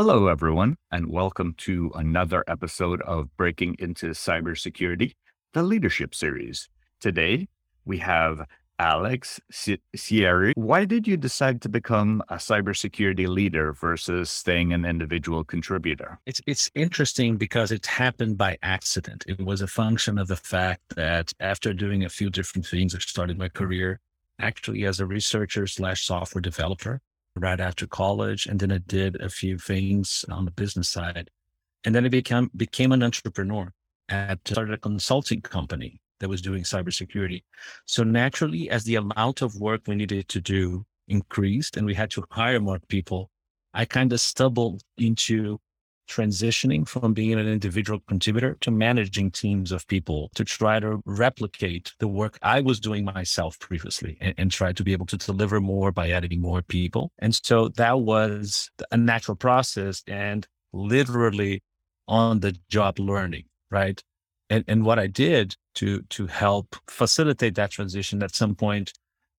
Hello, everyone, and welcome to another episode of Breaking into Cybersecurity, the Leadership Series. Today, we have Alex Sieira. Why did you decide to become a cybersecurity leader versus staying an individual contributor? It's it's interesting because it happened by accident. It was a function of the fact that after doing a few different things, I started my career actually as a researcher slash software developer right after college. And then I did a few things on the business side. And then I became, became an entrepreneur at started a consulting company that was doing cybersecurity. So naturally, as the amount of work we needed to do increased and we had to hire more people, I kind of stumbled into transitioning from being an individual contributor to managing teams of people to try to replicate the work I was doing myself previously and, and, try to be able to deliver more by adding more people. And so that was a natural process and literally on the job learning, right? And, and what I did to, to help facilitate that transition at some point,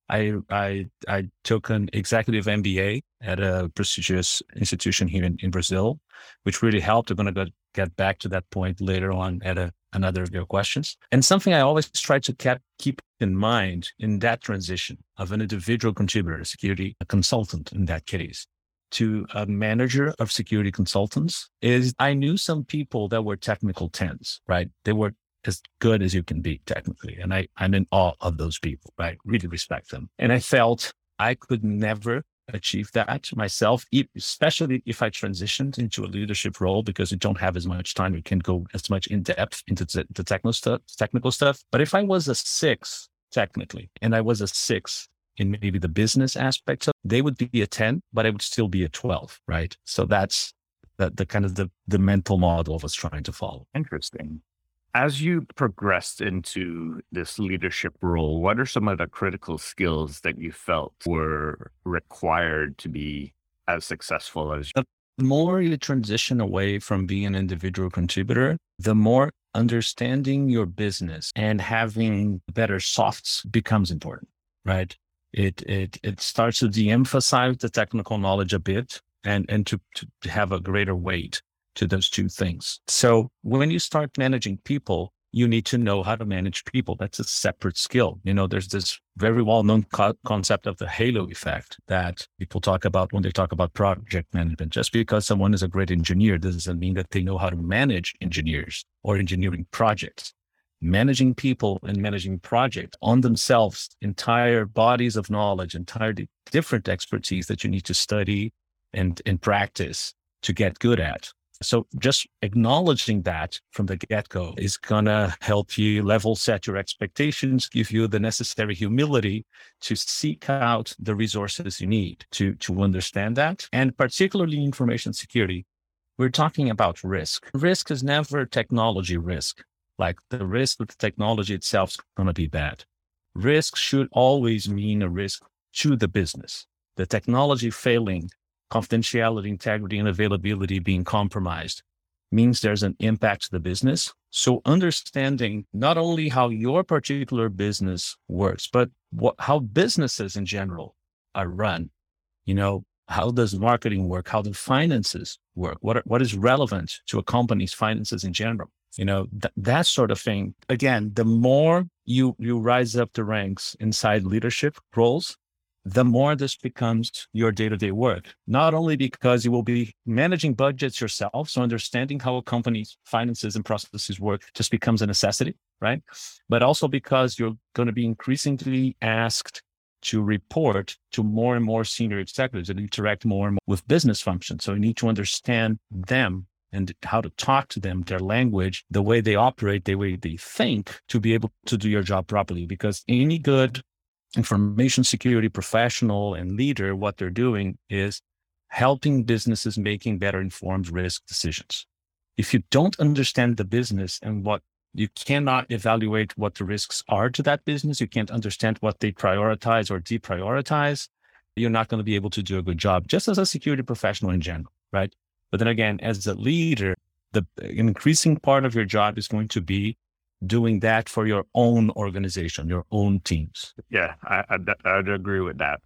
I, I, I took an executive MBA at a prestigious institution here in, in Brazil, which really helped. I'm going to get back to that point later on at a, another of your questions. And something I always try to keep, keep in mind in that transition of an individual contributor, security a consultant in that case, to a manager of security consultants is I knew some people that were technical tens, right? They were as good as you can be technically. And I, I'm in awe of those people, right? Really respect them. And I felt I could never achieve that myself, especially if I transitioned into a leadership role because you don't have as much time. You can go as much in depth into the technical stuff, technical stuff. But if I was a six technically, and I was a six in maybe the business aspects of, they would be a 10, but I would still be a 12, right? So that's the, the kind of the, the mental model I was trying to follow. Interesting. As you progressed into this leadership role, what are some of the critical skills that you felt were required to be as successful as you? the more you transition away from being an individual contributor, the more understanding your business and having better softs becomes important, right? It it it starts to de-emphasize the technical knowledge a bit and and to, to have a greater weight to those two things. So when you start managing people, you need to know how to manage people. That's a separate skill. You know, there's this very well known co- concept of the halo effect that people talk about when they talk about project management. Just because someone is a great engineer doesn't mean that they know how to manage engineers or engineering projects. Managing people and managing projects on themselves, entire bodies of knowledge, entirely different expertise that you need to study and, and practice to get good at so just acknowledging that from the get go is going to help you level set your expectations, give you the necessary humility to seek out the resources you need to, to understand that. And particularly information security, we're talking about risk. Risk is never technology risk. Like the risk that the technology itself is going to be bad. Risk should always mean a risk to the business. The technology failing confidentiality, integrity, and availability being compromised means there's an impact to the business. So understanding not only how your particular business works, but what, how businesses in general are run. You know, how does marketing work? How do finances work? What, are, what is relevant to a company's finances in general? You know, th- that sort of thing. Again, the more you, you rise up the ranks inside leadership roles, the more this becomes your day to day work. Not only because you will be managing budgets yourself, so understanding how a company's finances and processes work just becomes a necessity, right? But also because you're going to be increasingly asked to report to more and more senior executives and interact more and more with business functions. So you need to understand them and how to talk to them, their language, the way they operate, the way they think to be able to do your job properly. Because any good information security professional and leader, what they're doing is helping businesses making better informed risk decisions. If you don't understand the business and what you cannot evaluate what the risks are to that business, you can't understand what they prioritize or deprioritize, you're not going to be able to do a good job, just as a security professional in general, right? But then again, as a leader, the increasing part of your job is going to be doing that for your own organization, your own teams. Yeah, I, I, I'd agree with that.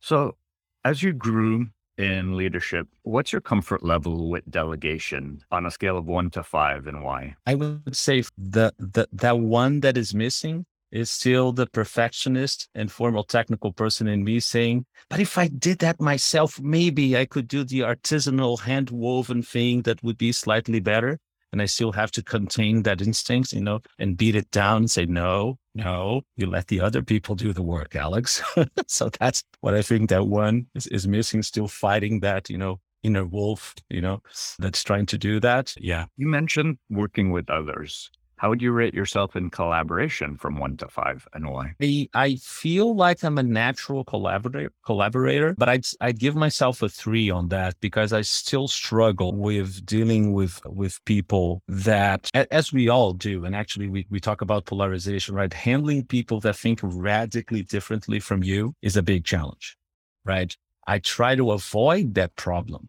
So, as you grew in leadership, what's your comfort level with delegation on a scale of one to five and why? I would say the, the that one that is missing is still the perfectionist and formal technical person in me saying, but if I did that myself, maybe I could do the artisanal hand woven thing that would be slightly better. And I still have to contain that instinct, you know, and beat it down and say, no, no, you let the other people do the work, Alex. so that's what I think that one is, is missing, still fighting that, you know, inner wolf, you know, that's trying to do that. Yeah. You mentioned working with others. How would you rate yourself in collaboration from one to five and why? I, I feel like I'm a natural collaborator, collaborator, but I'd, I'd give myself a three on that because I still struggle with dealing with, with people that, as we all do, and actually we, we talk about polarization, right? Handling people that think radically differently from you is a big challenge, right? I try to avoid that problem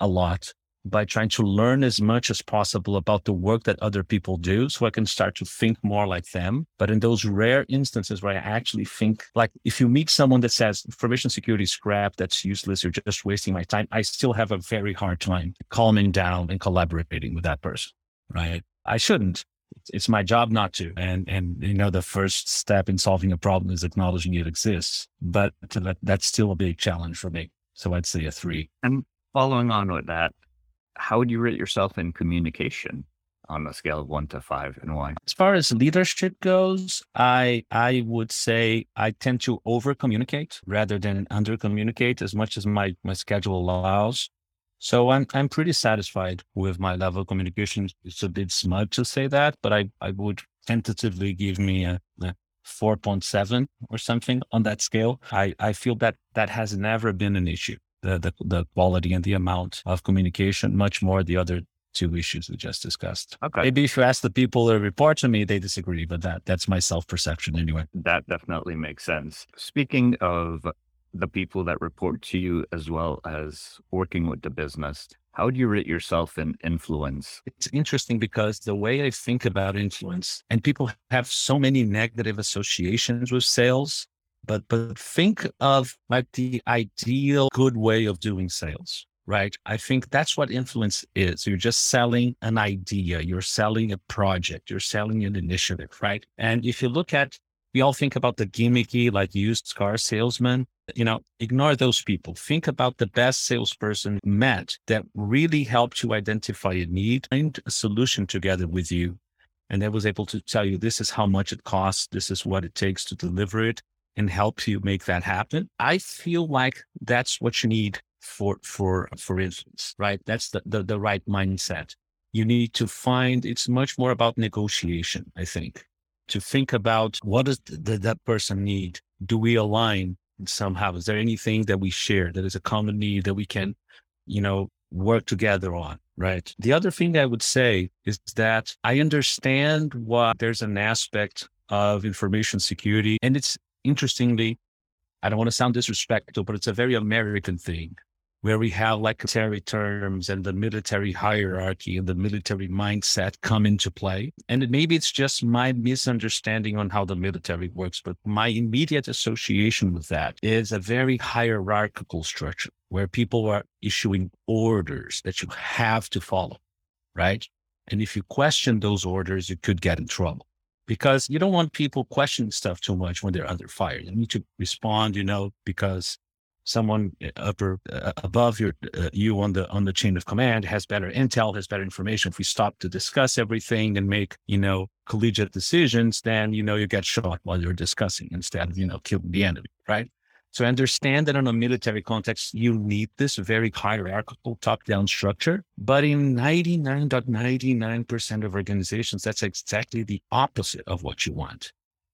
a lot by trying to learn as much as possible about the work that other people do so I can start to think more like them. But in those rare instances where I actually think, like if you meet someone that says information security is crap, that's useless, you're just wasting my time, I still have a very hard time calming down and collaborating with that person, right? I shouldn't. It's my job not to. And, and, you know, the first step in solving a problem is acknowledging it exists, but that, that's still a big challenge for me. So I'd say a three. And following on with that, how would you rate yourself in communication on a scale of one to five and why? As far as leadership goes, I I would say I tend to over communicate rather than under communicate as much as my my schedule allows. So I'm I'm pretty satisfied with my level of communication. It's a bit smug to say that, but I, I would tentatively give me a, a 4.7 or something on that scale. I, I feel that that has never been an issue the, the, the quality and the amount of communication, much more the other two issues we just discussed. Okay. Maybe if you ask the people that report to me, they disagree, but that that's my self perception anyway. That definitely makes sense. Speaking of the people that report to you as well as working with the business, how do you rate yourself in influence? It's interesting because the way I think about influence, and people have so many negative associations with sales, but but think of like the ideal good way of doing sales right? I think that's what influence is. You're just selling an idea. You're selling a project. You're selling an initiative right? And if you look at we all think about the gimmicky like used car salesman you know ignore those people. Think about the best salesperson met that really helped you identify a need find a solution together with you and that was able to tell you this is how much it costs. This is what it takes to deliver it and help you make that happen. I feel like that's what you need for for for instance, right? That's the, the, the right mindset. You need to find it's much more about negotiation, I think. To think about what does the, that person need? Do we align somehow? Is there anything that we share that is a common need that we can, you know, work together on? Right. The other thing I would say is that I understand why there's an aspect of information security and it's interestingly, I don't want to sound disrespectful, but it's a very American thing where we have like military terms and the military hierarchy and the military mindset come into play. And maybe it's just my misunderstanding on how the military works, but my immediate association with that is a very hierarchical structure where people are issuing orders that you have to follow, right? And if you question those orders, you could get in trouble because you don't want people questioning stuff too much when they're under fire. You need to respond, you know, because someone eh, upper uh, above your uh, you on the on the chain of command has better intel, has better information. If we stop to discuss everything and make you know collegiate decisions, then you know you get shot while you're discussing instead of you know killing the enemy, right? So understand that in a military context, you need this very hierarchical top-down structure. But in 99.99% of organizations, that's exactly the opposite of what you want.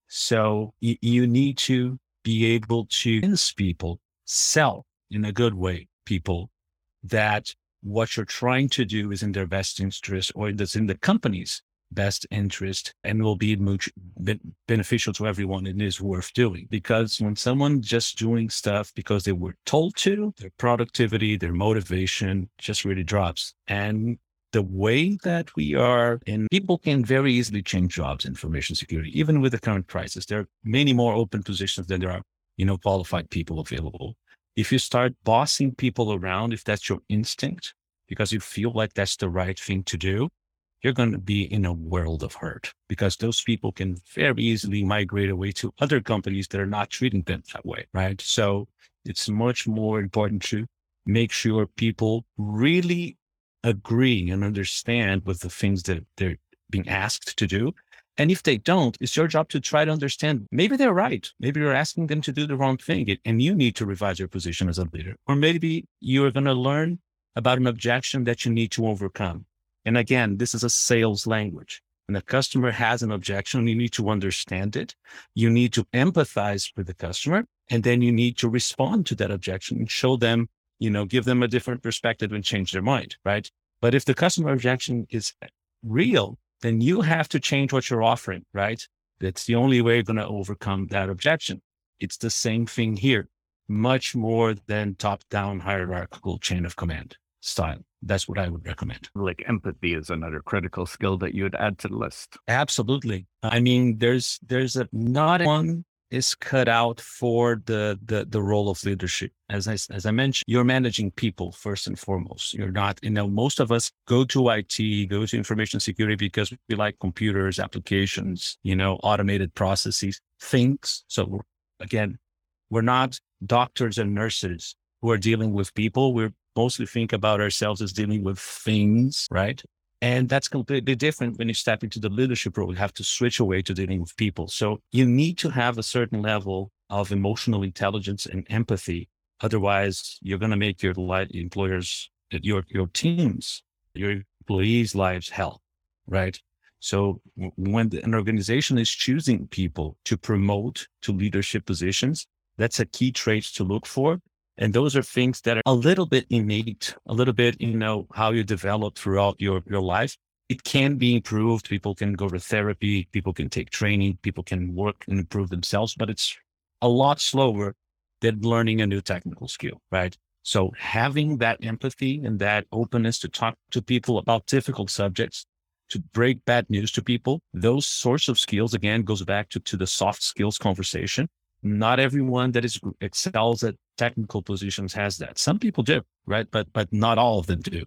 So you need to be able to convince people, sell in a good way, people that what you're trying to do is in their best interest or that's in the company's best interest and will be much beneficial to everyone and is worth doing. Because when someone just doing stuff because they were told to, their productivity, their motivation just really drops. And the way that we are, and people can very easily change jobs, in information security, even with the current crisis. There are many more open positions than there are, you know, qualified people available. If you start bossing people around, if that's your instinct, because you feel like that's the right thing to do, you're going to be in a world of hurt because those people can very easily migrate away to other companies that are not treating them that way. Right. So it's much more important to make sure people really agree and understand with the things that they're being asked to do. And if they don't, it's your job to try to understand maybe they're right. Maybe you're asking them to do the wrong thing and you need to revise your position as a leader. Or maybe you're going to learn about an objection that you need to overcome. And again, this is a sales language. And a customer has an objection, you need to understand it. You need to empathize with the customer, and then you need to respond to that objection and show them, you know, give them a different perspective and change their mind, right? But if the customer objection is real, then you have to change what you're offering, right? That's the only way you're going to overcome that objection. It's the same thing here, much more than top down hierarchical chain of command style. That's what I would recommend. Like empathy is another critical skill that you would add to the list. Absolutely. I mean, there's there's a not one is cut out for the the the role of leadership. As I as I mentioned, you're managing people first and foremost. You're not, you know, most of us go to IT, go to information security because we like computers, applications, you know, automated processes, things. So again, we're not doctors and nurses who are dealing with people. We're mostly think about ourselves as dealing with things, right? And that's completely different when you step into the leadership role. You have to switch away to dealing with people. So you need to have a certain level of emotional intelligence and empathy. Otherwise, you're going to make your employers, your, your teams, your employees' lives hell, right? So when an organization is choosing people to promote to leadership positions, that's a key trait to look for. And those are things that are a little bit innate, a little bit, you know, how you develop throughout your, your life. It can be improved. People can go to therapy. People can take training. People can work and improve themselves, but it's a lot slower than learning a new technical skill, right? So having that empathy and that openness to talk to people about difficult subjects, to break bad news to people, those sorts of skills, again, goes back to, to the soft skills conversation not everyone that is excels at technical positions has that. Some people do, right? But but not all of them do.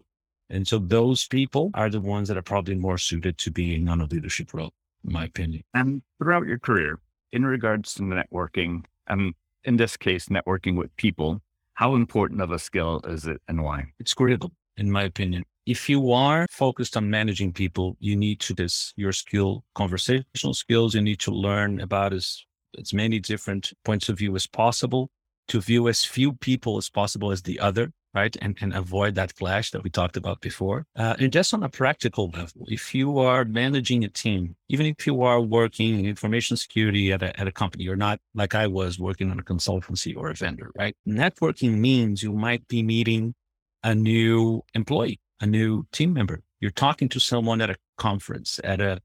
And so those people are the ones that are probably more suited to being on a leadership role, in my opinion. And throughout your career, in regards to networking, and in this case, networking with people, how important of a skill is it and why? It's critical, in my opinion. If you are focused on managing people, you need to this your skill, conversational skills. You need to learn about as as many different points of view as possible, to view as few people as possible as the other, right? And, and avoid that clash that we talked about before. Uh, and just on a practical level, if you are managing a team, even if you are working in information security at a, at a company, you're not like I was working on a consultancy or a vendor, right? Networking means you might be meeting a new employee, a new team member. You're talking to someone at a conference, at a,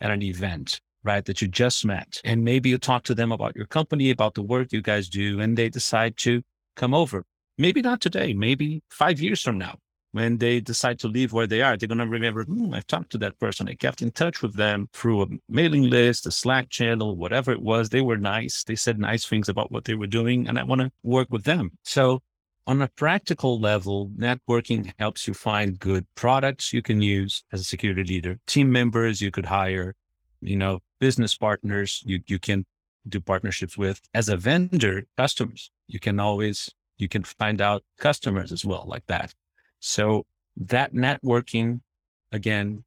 at an event, right? That you just met. And maybe you talk to them about your company, about the work you guys do, and they decide to come over. Maybe not today, maybe five years from now, when they decide to leave where they are, they're going to remember, hmm, I've talked to that person. I kept in touch with them through a mailing list, a Slack channel, whatever it was. They were nice. They said nice things about what they were doing, and I want to work with them. So, on a practical level, networking helps you find good products you can use as a security leader, team members you could hire, you know, business partners you, you can do partnerships with. As a vendor, customers, you can always, you can find out customers as well like that. So that networking, again,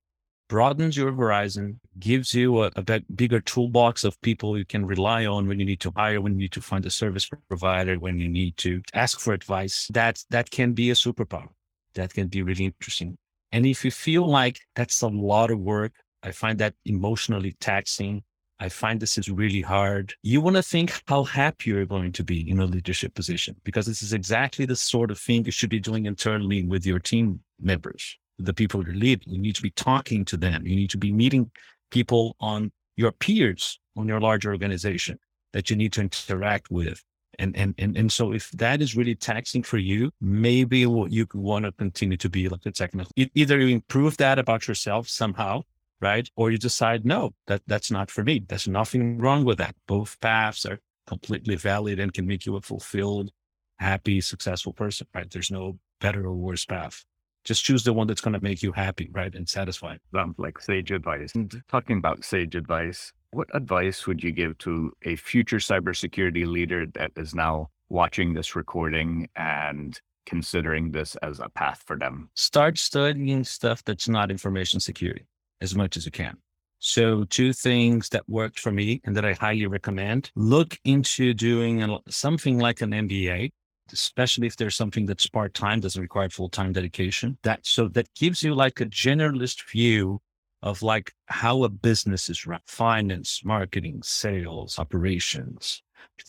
broadens your horizon, gives you a, a bigger toolbox of people you can rely on when you need to hire, when you need to find a service provider, when you need to ask for advice. That that can be a superpower. That can be really interesting. And if you feel like that's a lot of work, I find that emotionally taxing. I find this is really hard. You want to think how happy you're going to be in a leadership position because this is exactly the sort of thing you should be doing internally with your team members, the people you're leading. You need to be talking to them. You need to be meeting people on your peers on your large organization that you need to interact with. And, and, and, and so if that is really taxing for you, maybe you want to continue to be like a technical, either you improve that about yourself somehow right? Or you decide, no, that that's not for me. There's nothing wrong with that. Both paths are completely valid and can make you a fulfilled happy, successful person, right? There's no better or worse path. Just choose the one that's going to make you happy, right? And satisfied. Sounds like sage advice. And talking about sage advice, what advice would you give to a future cybersecurity leader that is now watching this recording and considering this as a path for them? Start studying stuff that's not information security as much as you can. So, two things that worked for me and that I highly recommend look into doing something like an MBA, especially if there's something that's part time, doesn't require full time dedication. That so that gives you like a generalist view of like how a business is run, finance, marketing, sales, operations.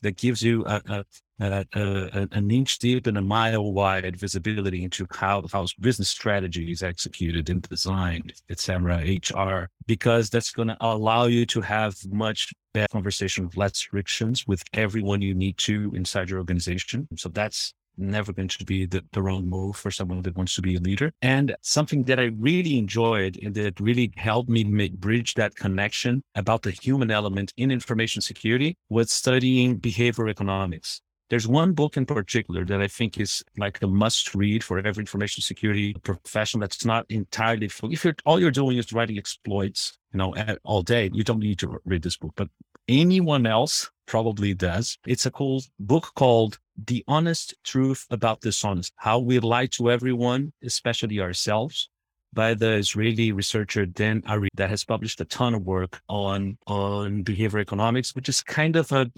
That gives you a, a uh, uh, an inch deep and a mile wide visibility into how how business strategy is executed and designed, etc. HR, because that's going to allow you to have much better conversation, with less frictions with everyone you need to inside your organization. So that's never going to be the, the wrong move for someone that wants to be a leader. And something that I really enjoyed and that really helped me make, bridge that connection about the human element in information security was studying behavior economics. There's one book in particular that I think is like a must read for every information security professional that's not entirely full. If you're all you're doing is writing exploits, you know, all day, you don't need to read this book, but anyone else probably does. It's a cool book called The Honest Truth About Dishonest, How We Lie to Everyone, especially ourselves by the Israeli researcher Dan Ariely that has published a ton of work on on behavior economics, which is kind of a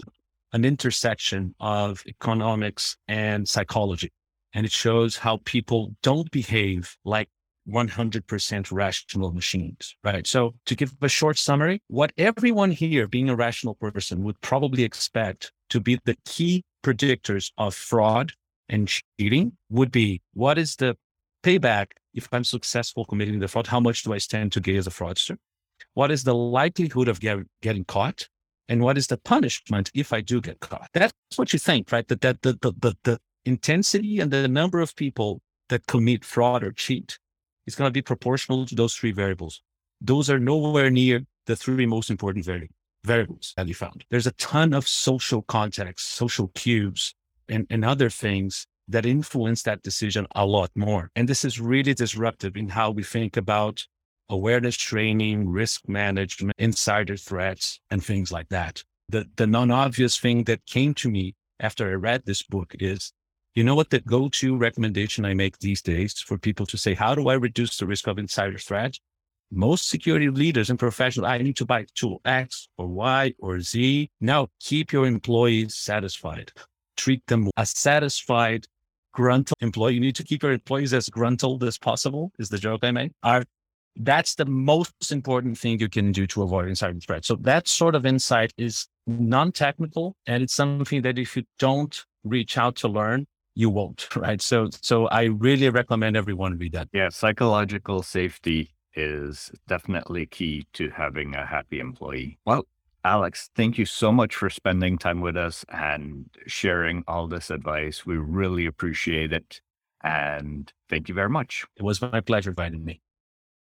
an intersection of economics and psychology. And it shows how people don't behave like 100% rational machines, right? So to give a short summary, what everyone here being a rational person would probably expect to be the key predictors of fraud and cheating would be what is the payback if I'm successful committing the fraud? How much do I stand to gain as a fraudster? What is the likelihood of get, getting caught? and what is the punishment if I do get caught? That's what you think, right? That, that the, the, the, the intensity and the number of people that commit fraud or cheat is going to be proportional to those three variables. Those are nowhere near the three most important vari- variables that you found. There's a ton of social context, social cues, and, and other things that influence that decision a lot more. And this is really disruptive in how we think about awareness training, risk management, insider threats, and things like that. The, the non obvious thing that came to me after I read this book is you know what the go to recommendation I make these days for people to say, how do I reduce the risk of insider threat? Most security leaders and professionals, I need to buy tool X or Y or Z. Now keep your employees satisfied. Treat them as satisfied grunt employee. You need to keep your employees as gruntled as possible, is the joke I made. Are that's the most important thing you can do to avoid insider threat. So that sort of insight is non-technical and it's something that if you don't reach out to learn, you won't, right? So so I really recommend everyone read that. Yeah, psychological safety is definitely key to having a happy employee. Well, Alex, thank you so much for spending time with us and sharing all this advice. We really appreciate it. And thank you very much. It was my pleasure inviting me.